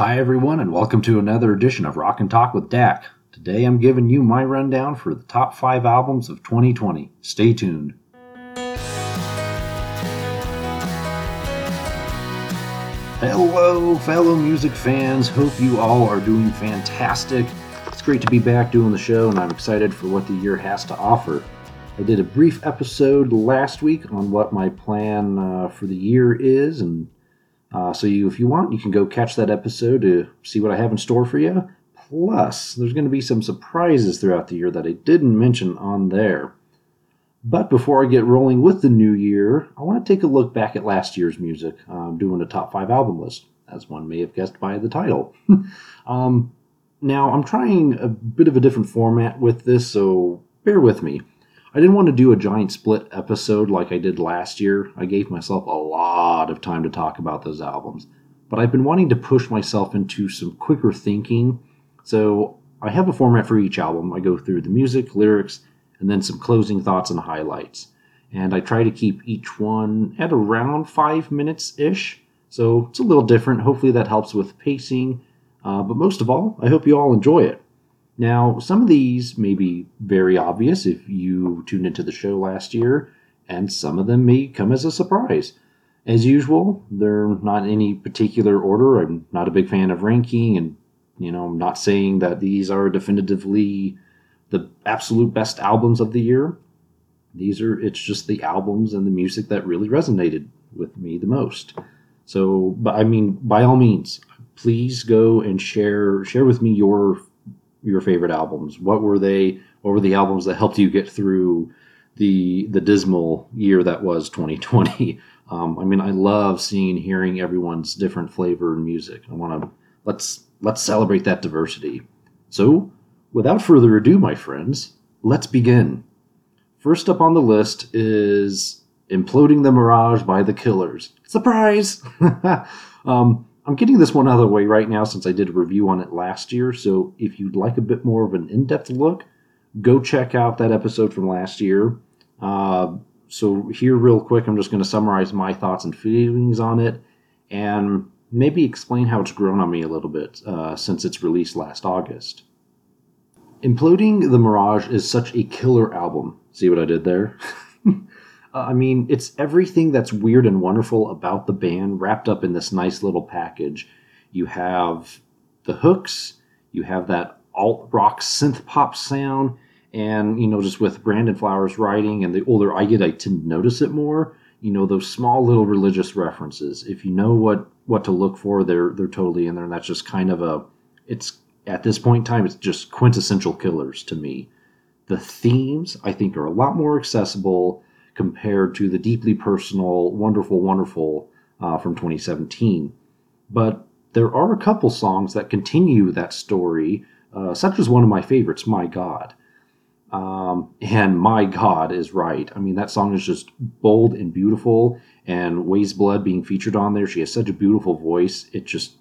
Hi, everyone, and welcome to another edition of Rock and Talk with Dak. Today I'm giving you my rundown for the top five albums of 2020. Stay tuned. Hello, fellow music fans. Hope you all are doing fantastic. It's great to be back doing the show, and I'm excited for what the year has to offer. I did a brief episode last week on what my plan uh, for the year is, and uh, so you, if you want, you can go catch that episode to see what I have in store for you. Plus, there's going to be some surprises throughout the year that I didn't mention on there. But before I get rolling with the new year, I want to take a look back at last year's music. I'm doing a top five album list, as one may have guessed by the title. um, now, I'm trying a bit of a different format with this, so bear with me. I didn't want to do a giant split episode like I did last year. I gave myself a lot of time to talk about those albums. But I've been wanting to push myself into some quicker thinking. So I have a format for each album. I go through the music, lyrics, and then some closing thoughts and highlights. And I try to keep each one at around five minutes ish. So it's a little different. Hopefully that helps with pacing. Uh, but most of all, I hope you all enjoy it. Now, some of these may be very obvious if you tuned into the show last year, and some of them may come as a surprise. As usual, they're not in any particular order. I'm not a big fan of ranking, and you know, I'm not saying that these are definitively the absolute best albums of the year. These are it's just the albums and the music that really resonated with me the most. So, but I mean, by all means, please go and share share with me your your favorite albums. What were they? What were the albums that helped you get through the the dismal year that was 2020? Um, I mean, I love seeing hearing everyone's different flavor and music. I want to let's let's celebrate that diversity. So, without further ado, my friends, let's begin. First up on the list is "Imploding the Mirage" by the Killers. Surprise! um, I'm getting this one out of the way right now since I did a review on it last year. So if you'd like a bit more of an in depth look, go check out that episode from last year. Uh, so, here, real quick, I'm just going to summarize my thoughts and feelings on it and maybe explain how it's grown on me a little bit uh, since its release last August. Imploding the Mirage is such a killer album. See what I did there? Uh, I mean, it's everything that's weird and wonderful about the band wrapped up in this nice little package. You have the hooks, you have that alt rock synth pop sound, and you know, just with Brandon Flowers writing, and the older I get, I tend to notice it more. You know, those small little religious references. If you know what what to look for, they're they're totally in there, and that's just kind of a. It's at this point in time, it's just quintessential killers to me. The themes I think are a lot more accessible compared to the deeply personal, wonderful, wonderful uh, from 2017. But there are a couple songs that continue that story, uh, such as one of my favorites, My God. Um, and My God is right. I mean, that song is just bold and beautiful, and Weyes Blood being featured on there, she has such a beautiful voice. It just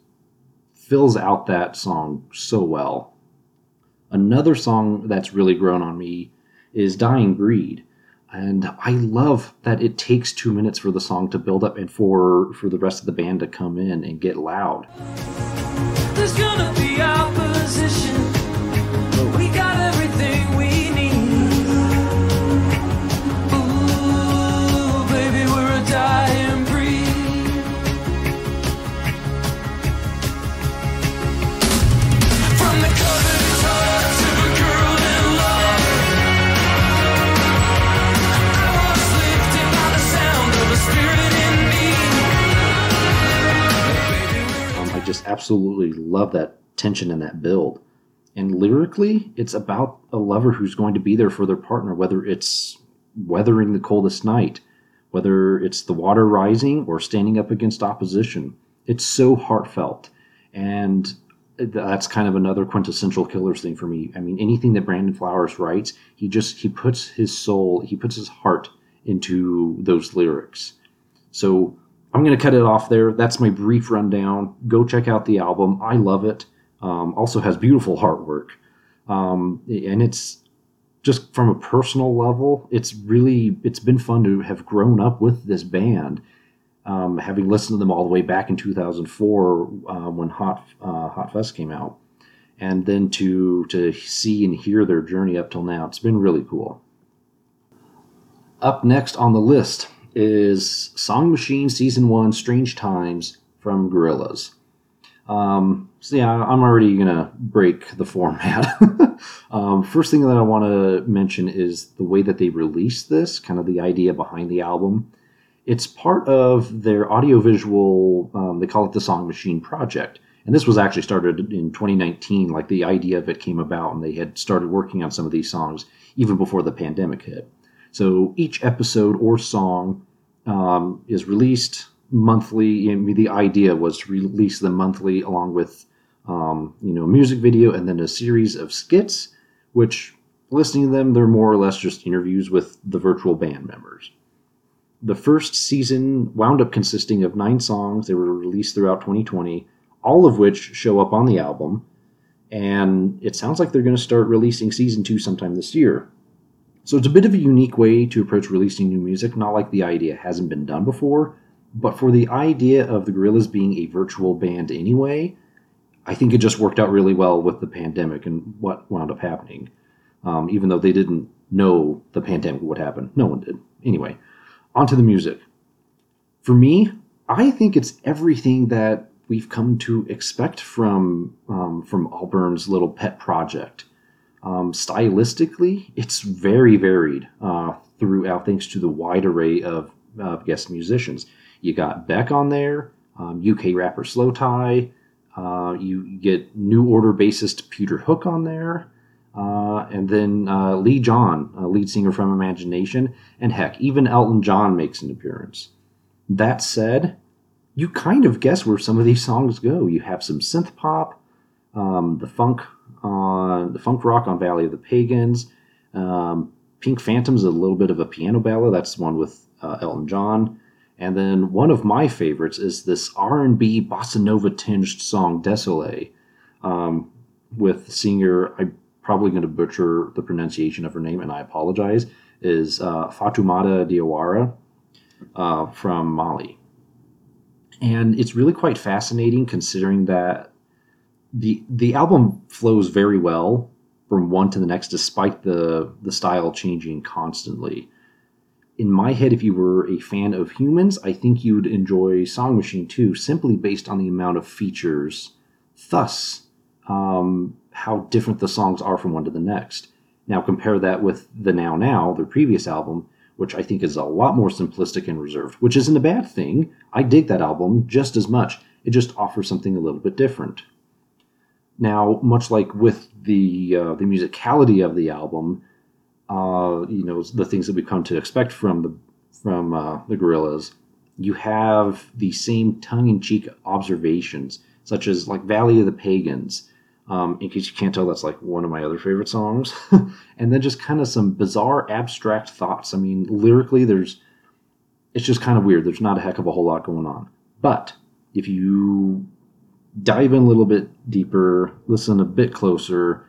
fills out that song so well. Another song that's really grown on me is Dying Breed and I love that it takes two minutes for the song to build up and for for the rest of the band to come in and get loud. Just absolutely love that tension and that build. And lyrically, it's about a lover who's going to be there for their partner, whether it's weathering the coldest night, whether it's the water rising or standing up against opposition. It's so heartfelt. And that's kind of another quintessential killers thing for me. I mean, anything that Brandon Flowers writes, he just he puts his soul, he puts his heart into those lyrics. So I'm going to cut it off there. That's my brief rundown. Go check out the album. I love it. Um, also has beautiful artwork. Um, and it's just from a personal level, it's really it's been fun to have grown up with this band. um, having listened to them all the way back in 2004 uh, when Hot uh, Hot Fuss came out, and then to to see and hear their journey up till now, it's been really cool. Up next on the list is Song Machine Season One: Strange Times from Gorillaz. Um, so yeah, I'm already gonna break the format. um, first thing that I want to mention is the way that they released this, kind of the idea behind the album. It's part of their audiovisual. Um, they call it the Song Machine Project, and this was actually started in 2019. Like the idea of it came about, and they had started working on some of these songs even before the pandemic hit. So each episode or song um, is released monthly. The idea was to release them monthly along with um, you know music video and then a series of skits, which listening to them, they're more or less just interviews with the virtual band members. The first season wound up consisting of nine songs. They were released throughout 2020, all of which show up on the album. And it sounds like they're going to start releasing season two sometime this year. So it's a bit of a unique way to approach releasing new music, not like the idea hasn't been done before, but for the idea of the Gorillaz being a virtual band anyway, I think it just worked out really well with the pandemic and what wound up happening. Um, even though they didn't know the pandemic would happen, no one did. Anyway, onto the music. For me, I think it's everything that we've come to expect from um, from Albarn's little pet project. Um, stylistically, it's very varied uh, throughout, thanks to the wide array of guest musicians. You got Beck on there, um, UK rapper Slowthai. Uh, you get New Order bassist Peter Hook on there. Uh, and then uh, Lee John, lead singer from Imagination, and heck, even Elton John makes an appearance. That said, you kind of guess where some of these songs go. You have some synth pop, um, the funk on the funk rock on Valley of the Pagans, um, Pink Phantom's a little bit of a piano ballad. That's one with uh, Elton John. And then one of my favorites is this R&B bossa nova tinged song "Désolé," um, with singer I'm probably going to butcher the pronunciation of her name, and I apologize, is uh, Fatoumata Diawara uh, from Mali. And it's really quite fascinating considering that the the album flows very well from one to the next, despite the the style changing constantly. In my head, if you were a fan of Humanz, I think you'd enjoy Song Machine too, simply based on the amount of features. Thus, um, how different the songs are from one to the next. Now compare that with the Now Now, their previous album, which I think is a lot more simplistic and reserved, which isn't a bad thing. I dig that album just as much. It just offers something a little bit different. Now, much like with the uh, the musicality of the album, uh, you know the things that we've come to expect from the from uh, the Gorillaz, you have the same tongue-in-cheek observations, such as like Valley of the Pagans, um, in case you can't tell, that's like one of my other favorite songs. and then just kind of some bizarre abstract thoughts. I mean, lyrically, there's it's just kind of weird. There's not a heck of a whole lot going on. But if you dive in a little bit deeper, listen a bit closer,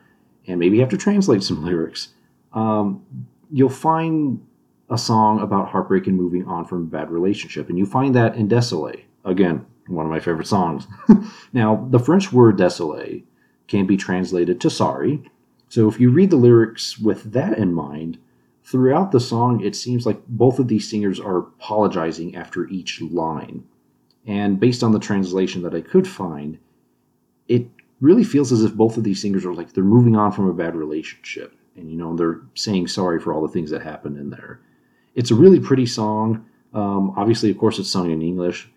and maybe have to translate some lyrics, um, you'll find a song about heartbreak and moving on from a bad relationship. And you find that in Désolé. Again, one of my favorite songs. now, the French word désolé can be translated to sorry. So if you read the lyrics with that in mind, throughout the song, it seems like both of these singers are apologizing after each line. And based on the translation that I could find, it really feels as if both of these singers are like they're moving on from a bad relationship. And, you know, they're saying sorry for all the things that happened in there. It's a really pretty song. Um, obviously, of course, it's sung in English,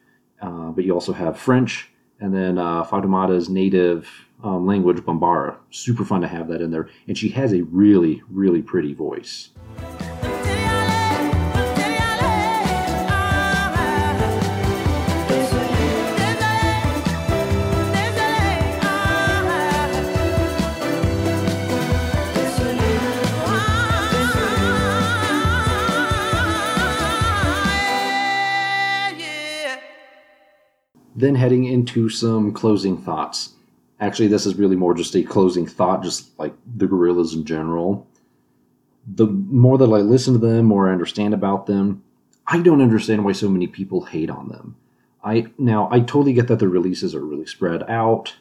uh, but you also have French, and then uh, Fatoumata's native um, language, Bambara. Super fun to have that in there. And she has a really, really pretty voice. Then heading into some closing thoughts. Actually, this is really more just a closing thought, just like the Gorillaz in general. The more that I listen to them, more I understand about them. I don't understand why so many people hate on them. I now I totally get that the releases are really spread out,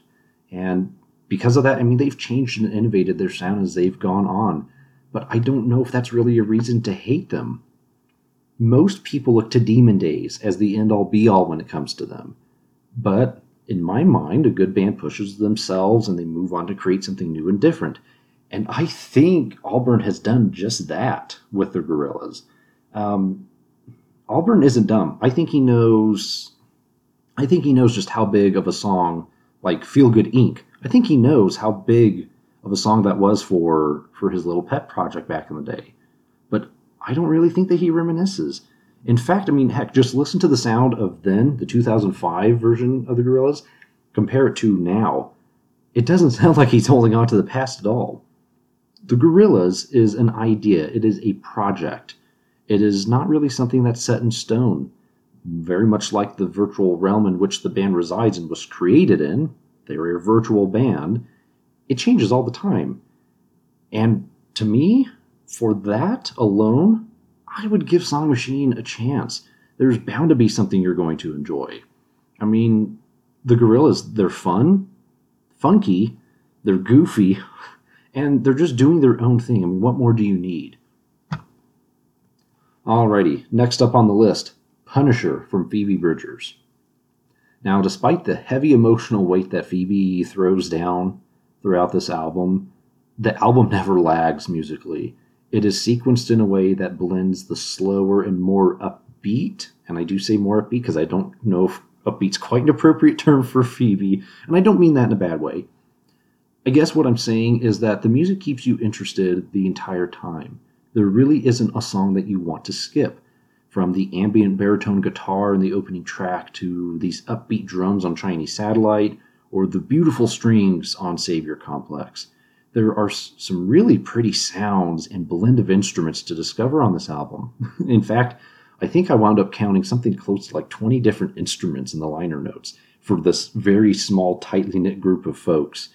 and because of that, I mean they've changed and innovated their sound as they've gone on. But I don't know if that's really a reason to hate them. Most people look to Demon Days as the end all be all when it comes to them. But in my mind, a good band pushes themselves and they move on to create something new and different. And I think Albarn has done just that with the Gorillaz. Um, Albarn isn't dumb. I think he knows. I think he knows just how big of a song, like "Feel Good Inc." I think he knows how big of a song that was for for his little pet project back in the day. But I don't really think that he reminisces. In fact, I mean, heck, just listen to the sound of then, the 2005 version of the Gorillaz, compare it to now. It doesn't sound like he's holding on to the past at all. The Gorillaz is an idea, it is a project. It is not really something that's set in stone. Very much like the virtual realm in which the band resides and was created in, they are a virtual band, it changes all the time. And to me, for that alone, I would give Song Machine a chance. There's bound to be something you're going to enjoy. I mean, the Gorillaz, they're fun, funky, they're goofy, and they're just doing their own thing. I mean, what more do you need? Alrighty, next up on the list Punisher from Phoebe Bridgers. Now, despite the heavy emotional weight that Phoebe throws down throughout this album, the album never lags musically. It is sequenced in a way that blends the slower and more upbeat, and I do say more upbeat because I don't know if upbeat's quite an appropriate term for Phoebe, and I don't mean that in a bad way. I guess what I'm saying is that the music keeps you interested the entire time there really isn't a song that you want to skip. From the ambient baritone guitar in the opening track to these upbeat drums on Chinese Satellite or the beautiful strings on Savior Complex. There are some really pretty sounds and blend of instruments to discover on this album. in fact, I think I wound up counting something close to like 20 different instruments in the liner notes for this very small, tightly knit group of folks.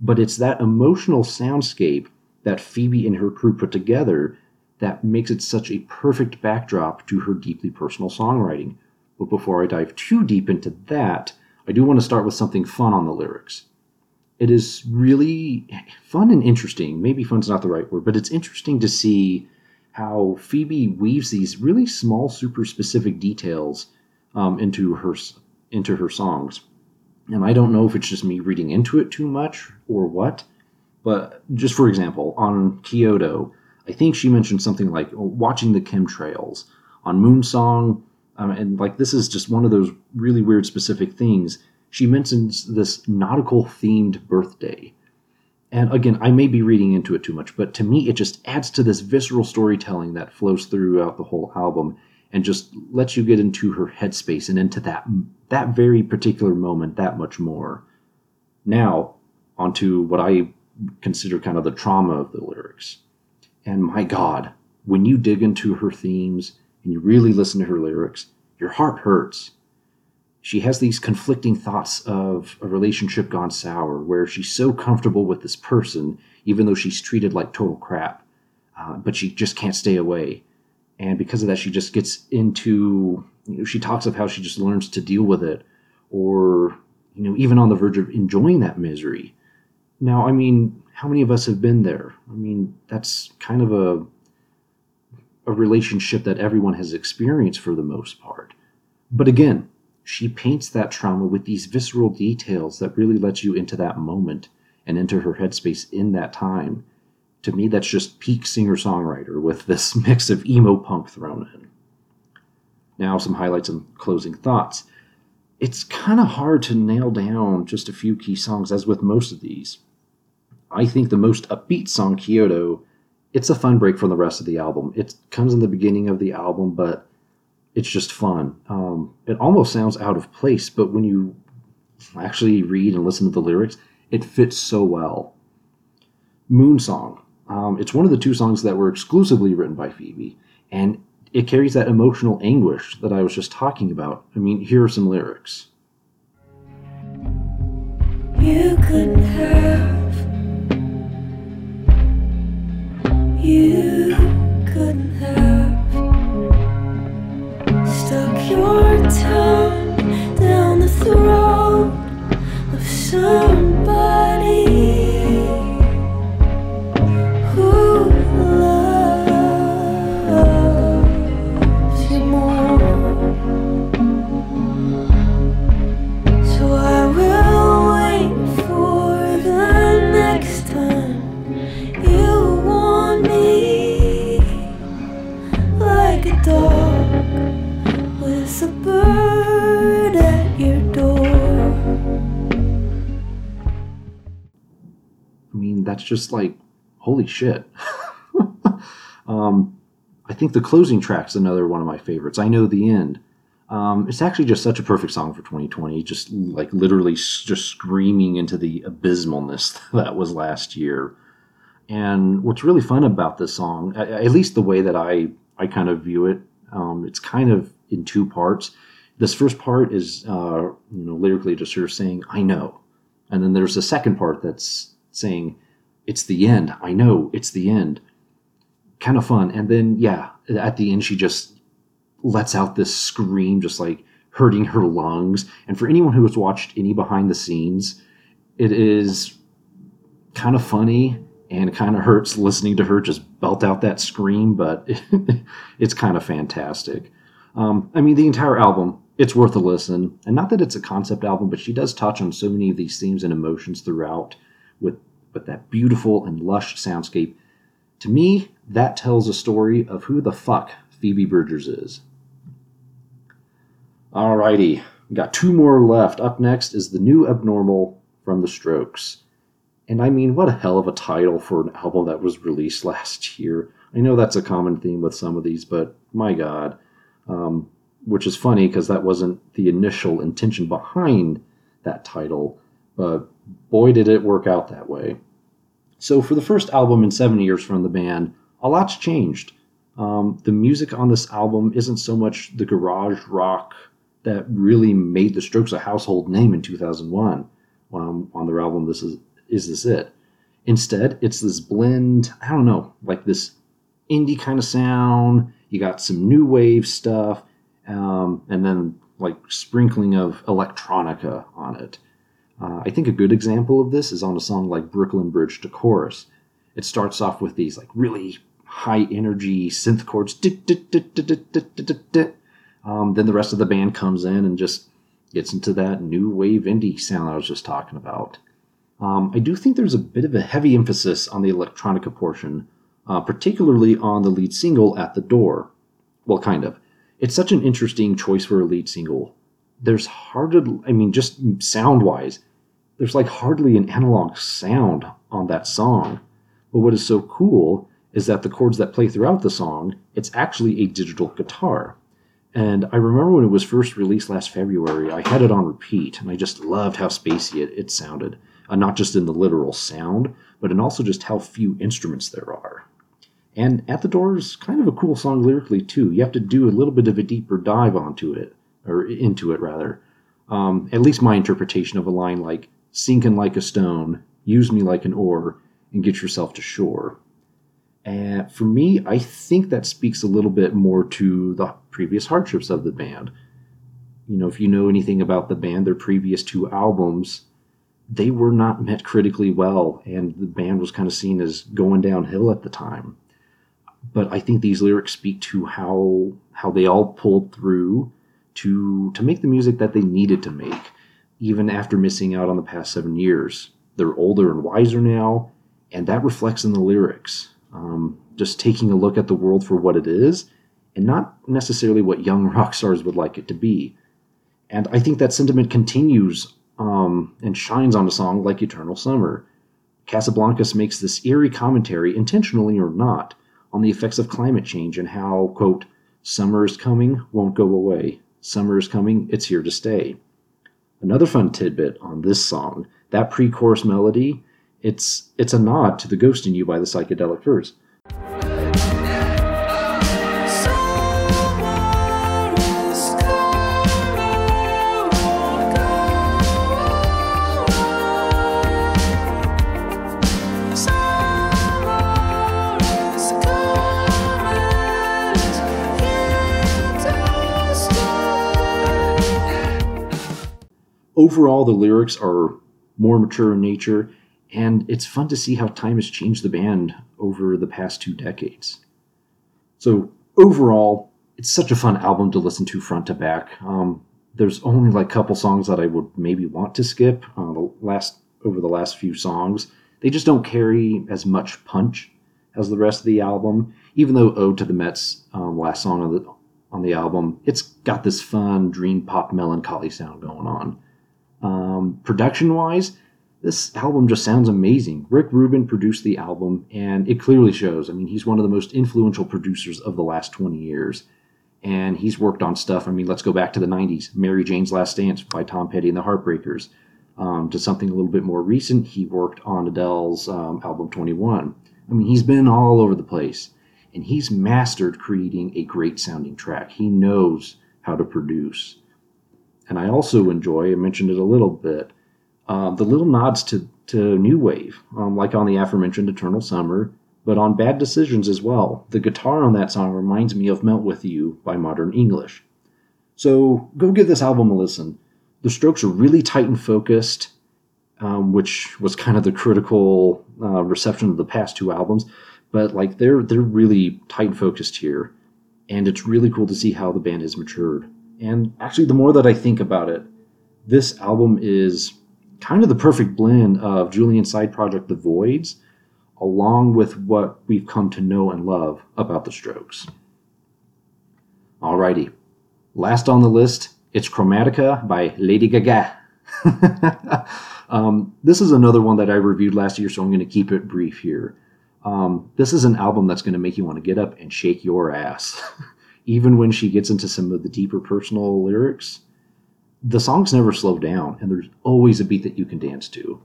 But it's that emotional soundscape that Phoebe and her crew put together that makes it such a perfect backdrop to her deeply personal songwriting. But before I dive too deep into that, I do want to start with something fun on the lyrics. It is really fun and interesting. Maybe fun's not the right word, but it's interesting to see how Phoebe weaves these really small, super specific details um, into her into her songs. And I don't know if it's just me reading into it too much or what, but just for example, on Kyoto, I think she mentioned something like watching the chemtrails on Moonsong. Um, and like this is just one of those really weird specific things. She mentions this nautical themed birthday. And again, I may be reading into it too much, but to me, it just adds to this visceral storytelling that flows throughout the whole album and just lets you get into her headspace and into that that very particular moment that much more. Now, onto what I consider kind of the trauma of the lyrics. And my God, when you dig into her themes and you really listen to her lyrics, your heart hurts. She has these conflicting thoughts of a relationship gone sour, where she's so comfortable with this person, even though she's treated like total crap, uh, but she just can't stay away. And because of that, she just gets into, you know, she talks of how she just learns to deal with it, or, you know, even on the verge of enjoying that misery. Now, I mean, how many of us have been there? I mean, that's kind of a a relationship that everyone has experienced for the most part. But again, she paints that trauma with these visceral details that really lets you into that moment and into her headspace in that time. To me, that's just peak singer songwriter with this mix of emo punk thrown in. Now, some highlights and closing thoughts. It's kind of hard to nail down just a few key songs, as with most of these. I think the most upbeat song, Kyoto, it's a fun break from the rest of the album. It comes in the beginning of the album, but it's just fun. Um, it almost sounds out of place, but when you actually read and listen to the lyrics, it fits so well. Moon Song. Um, it's one of the two songs that were exclusively written by Phoebe, and it carries that emotional anguish that I was just talking about. I mean, here are some lyrics. You couldn't have you down the throat of some. I mean, that's just like, holy shit. um, I think the closing track's another one of my favorites. I know the end. Um, it's actually just such a perfect song for 2020. Just like literally just screaming into the abysmalness that was last year. And what's really fun about this song, at least the way that I I kind of view it, um, it's kind of in two parts. This first part is uh, you know lyrically just sort of saying I know, and then there's a second part that's saying it's the end. I know it's the end. Kind of fun. And then yeah, at the end she just lets out this scream, just like hurting her lungs. And for anyone who has watched any behind the scenes, it is kind of funny and kind of hurts listening to her just belt out that scream, but it's kind of fantastic. Um, I mean, the entire album, it's worth a listen. And not that it's a concept album, but she does touch on so many of these themes and emotions throughout with, with that beautiful and lush soundscape. To me, that tells a story of who the fuck Phoebe Bridgers is. Alrighty, we got two more left. Up next is The New Abnormal from The Strokes. And I mean, what a hell of a title for an album that was released last year. I know that's a common theme with some of these, but my God. Um, which is funny because that wasn't the initial intention behind that title, but boy, did it work out that way. So, for the first album in seven years from the band, a lot's changed. Um, the music on this album isn't so much the garage rock that really made the Strokes a household name in 2001 um, on their album This Is is this it? Instead, it's this blend, I don't know, like this indie kind of sound. You got some new wave stuff, um, and then like sprinkling of electronica on it. Uh, I think a good example of this is on a song like Brooklyn Bridge to Chorus. It starts off with these like really high energy synth chords. Um, then the rest of the band comes in and just gets into that new wave indie sound I was just talking about. Um, I do think there's a bit of a heavy emphasis on the electronica portion, uh, particularly on the lead single At the Door. Well, kind of. It's such an interesting choice for a lead single. There's hardly, I mean, just sound wise, there's like hardly an analog sound on that song. But what is so cool is that the chords that play throughout the song, it's actually a digital guitar. And I remember when it was first released last February, I had it on repeat, and I just loved how spacey it, it sounded uh, not just in the literal sound, but in also just how few instruments there are. And At the Door is kind of a cool song lyrically, too. You have to do a little bit of a deeper dive onto it, or into it, rather. Um, at least my interpretation of a line like, sinking like a stone, use me like an oar, and get yourself to shore. And for me, I think that speaks a little bit more to the previous hardships of the band. You know, if you know anything about the band, their previous two albums, they were not met critically well, and the band was kind of seen as going downhill at the time. But I think these lyrics speak to how how they all pulled through to to make the music that they needed to make, even after missing out on the past seven years. They're older and wiser now, and that reflects in the lyrics. Um, just taking a look at the world for what it is, and not necessarily what young rock stars would like it to be. And I think that sentiment continues um, and shines on a song like Eternal Summer. Casablancas makes this eerie commentary, intentionally or not, on the effects of climate change and how, quote, summer is coming, won't go away. Summer is coming, it's here to stay. Another fun tidbit on this song, that pre-chorus melody, it's it's a nod to the Ghost in You by the Psychedelic Furs. Overall, the lyrics are more mature in nature, and it's fun to see how time has changed the band over the past two decades. So, overall, it's such a fun album to listen to front to back. Um, there's only like a couple songs that I would maybe want to skip uh, the last over the last few songs. They just don't carry as much punch as the rest of the album. Even though "Ode to the Mets," um, last song on the on the album, it's got this fun dream pop melancholy sound going on. Um, production wise, this album just sounds amazing. Rick Rubin produced the album, and it clearly shows. I mean, he's one of the most influential producers of the last 20 years. And he's worked on stuff. I mean, let's go back to the 90s Mary Jane's Last Dance by Tom Petty and the Heartbreakers. Um, to something a little bit more recent, he worked on Adele's um, album 21. I mean, he's been all over the place. And he's mastered creating a great sounding track. He knows how to produce. And I also enjoy, I mentioned it a little bit, uh, the little nods to, to new wave, um, like on the aforementioned Eternal Summer, but on Bad Decisions as well. The guitar on that song reminds me of Melt With You by Modern English. So go give this album a listen. The strokes are really tight and focused, um, which was kind of the critical uh, reception of the past two albums. But like they're they're really tight and focused here, and it's really cool to see how the band has matured. And actually, the more that I think about it, this album is kind of the perfect blend of Julian's side project, The Voidz, along with what we've come to know and love about the Strokes. Alrighty, last on the list, it's Chromatica by Lady Gaga. um, this is another one that I reviewed last year, so I'm going to keep it brief here. Um, this is an album that's going to make you want to get up and shake your ass. Even when she gets into some of the deeper personal lyrics, the songs never slow down, and there's always a beat that you can dance to.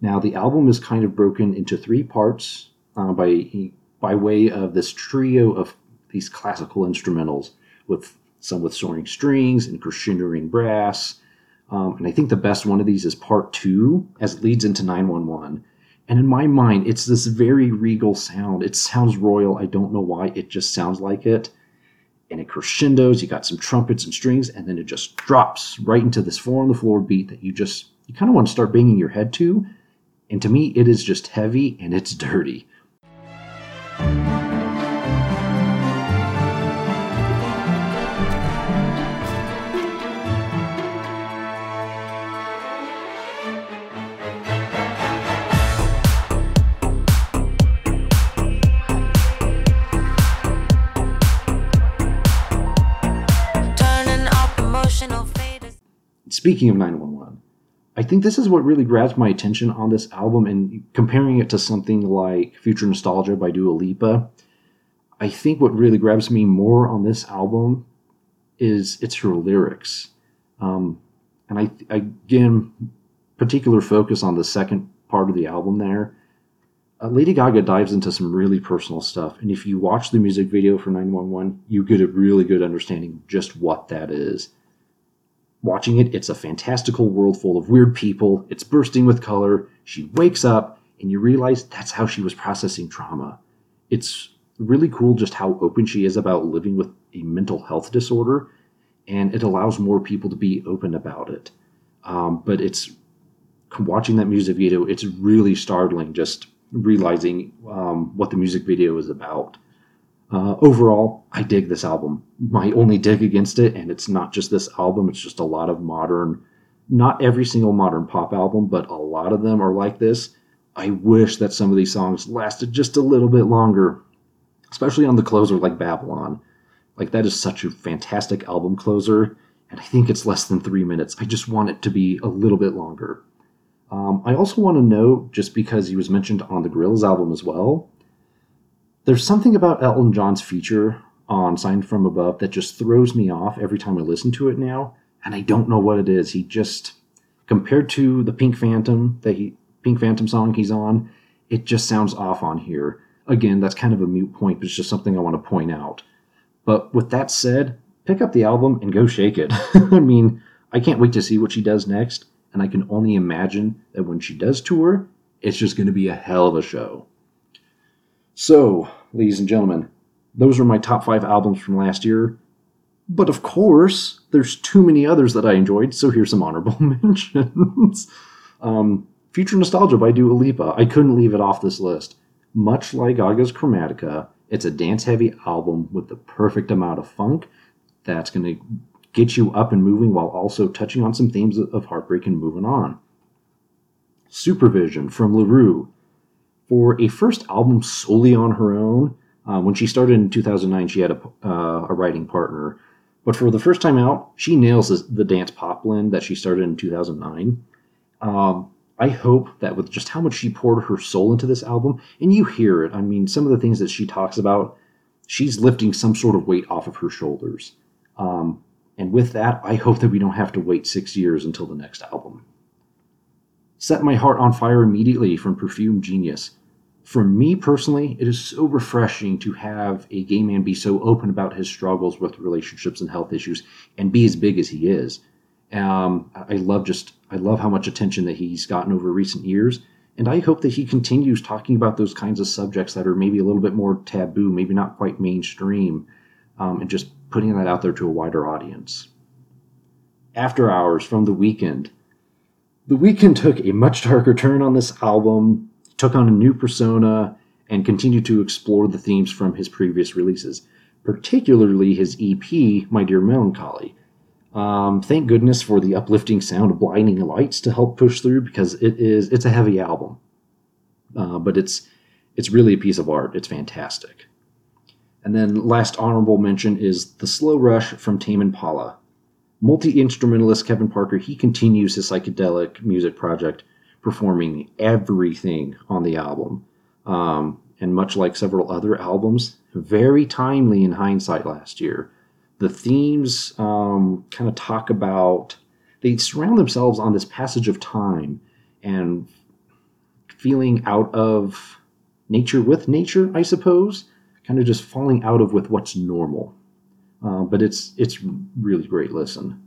Now, the album is kind of broken into three parts uh, by by way of this trio of these classical instrumentals, with some with soaring strings and crescendoing brass. Um, and I think the best one of these is part two, as it leads into 911. And in my mind, it's this very regal sound. It sounds royal. I don't know why. It just sounds like it and it crescendos. You got some trumpets and strings, and then it just drops right into this four on the floor beat that you just you kind of want to start banging your head to. And to me, it is just heavy and it's dirty. Speaking of 911, I think this is what really grabs my attention on this album and comparing it to something like Future Nostalgia by Dua Lipa. I think what really grabs me more on this album is it's her lyrics. Um, and I, again, particular focus on the second part of the album there. Uh, Lady Gaga dives into some really personal stuff. And if you watch the music video for 911, you get a really good understanding just what that is watching it, it's a fantastical world full of weird people. It's bursting with color. She wakes up, and you realize that's how she was processing trauma. It's really cool just how open she is about living with a mental health disorder, and it allows more people to be open about it. Um, but it's watching that music video, it's really startling just realizing um, what the music video is about. Uh, overall, I dig this album. My only dig against it, and it's not just this album, it's just a lot of modern, not every single modern pop album, but a lot of them are like this. I wish that some of these songs lasted just a little bit longer, especially on the closer like Babylon. Like, that is such a fantastic album closer, and I think it's less than three minutes. I just want it to be a little bit longer. Um, I also want to note, just because he was mentioned on the Gorillaz album as well, there's something about Elton John's feature on Sign from Above that just throws me off every time I listen to it now, and I don't know what it is. He just compared to the Pink Phantom that he Pink Phantom song he's on, it just sounds off on here. Again, that's kind of a mute point, but it's just something I want to point out. But with that said, pick up the album and go shake it. I mean, I can't wait to see what she does next, and I can only imagine that when she does tour, it's just going to be a hell of a show. So, ladies and gentlemen, those are my top five albums from last year. But of course, there's too many others that I enjoyed, so here's some honorable mentions. um, Future Nostalgia by Dua Lipa. I couldn't leave it off this list. Much like Gaga's Chromatica, it's a dance heavy album with the perfect amount of funk that's going to get you up and moving while also touching on some themes of heartbreak and moving on. Supervision from La Roux for a first album solely on her own. Uh, when she started in 2009, she had a, uh, a, writing partner. But for the first time out, she nails the dance pop blend that she started in 2009. Um, I hope that with just how much she poured her soul into this album, and you hear it, I mean, some of the things that she talks about, she's lifting some sort of weight off of her shoulders. Um, and with that, I hope that we don't have to wait six years until the next album. Set My Heart on Fire immediately from Perfume Genius. For me personally, it is so refreshing to have a gay man be so open about his struggles with relationships and health issues and be as big as he is. Um, I love just I love how much attention that he's gotten over recent years, and I hope that he continues talking about those kinds of subjects that are maybe a little bit more taboo, maybe not quite mainstream, um, and just putting that out there to a wider audience. After Hours from The Weeknd. The Weeknd took a much darker turn on this album, took on a new persona, and continued to explore the themes from his previous releases, particularly his EP, My Dear Melancholy. Um, thank goodness for the uplifting sound of Blinding Lights to help push through because it is it's a heavy album, uh, but it's it's really a piece of art. It's fantastic. And then last honorable mention is The Slow Rush from Tame Impala. Multi instrumentalist Kevin Parker, he continues his psychedelic music project, performing everything on the album. Um, and much like several other albums, very timely in hindsight last year. The themes um, kind of talk about, they surround themselves on this passage of time and feeling out of nature with nature, I suppose kind of just falling out of with what's normal. Uh, but it's it's really great listen.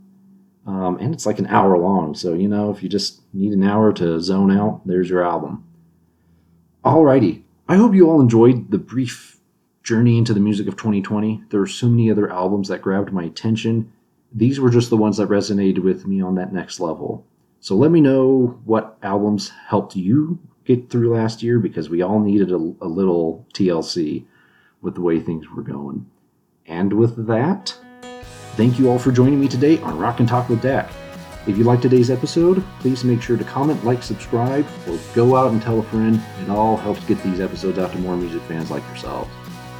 Um, and it's like an hour long, so you know if you just need an hour to zone out, there's your album. Alrighty, I hope you all enjoyed the brief journey into the music of 2020. There are so many other albums that grabbed my attention. These were just the ones that resonated with me on that next level. So let me know what albums helped you get through last year because we all needed a, a little TLC with the way things were going. And with that, thank you all for joining me today on Rock and Talk with Dak. If you liked today's episode, please make sure to comment, like, subscribe, or go out and tell a friend. It all helps get these episodes out to more music fans like yourselves.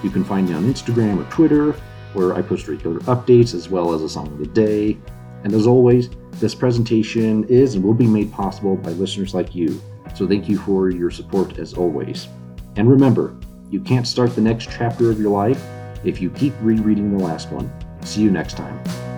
You can find me on Instagram or Twitter, where I post regular updates as well as a song of the day. And as always, this presentation is and will be made possible by listeners like you. So thank you for your support as always. And remember, you can't start the next chapter of your life if you keep rereading the last one. See you next time.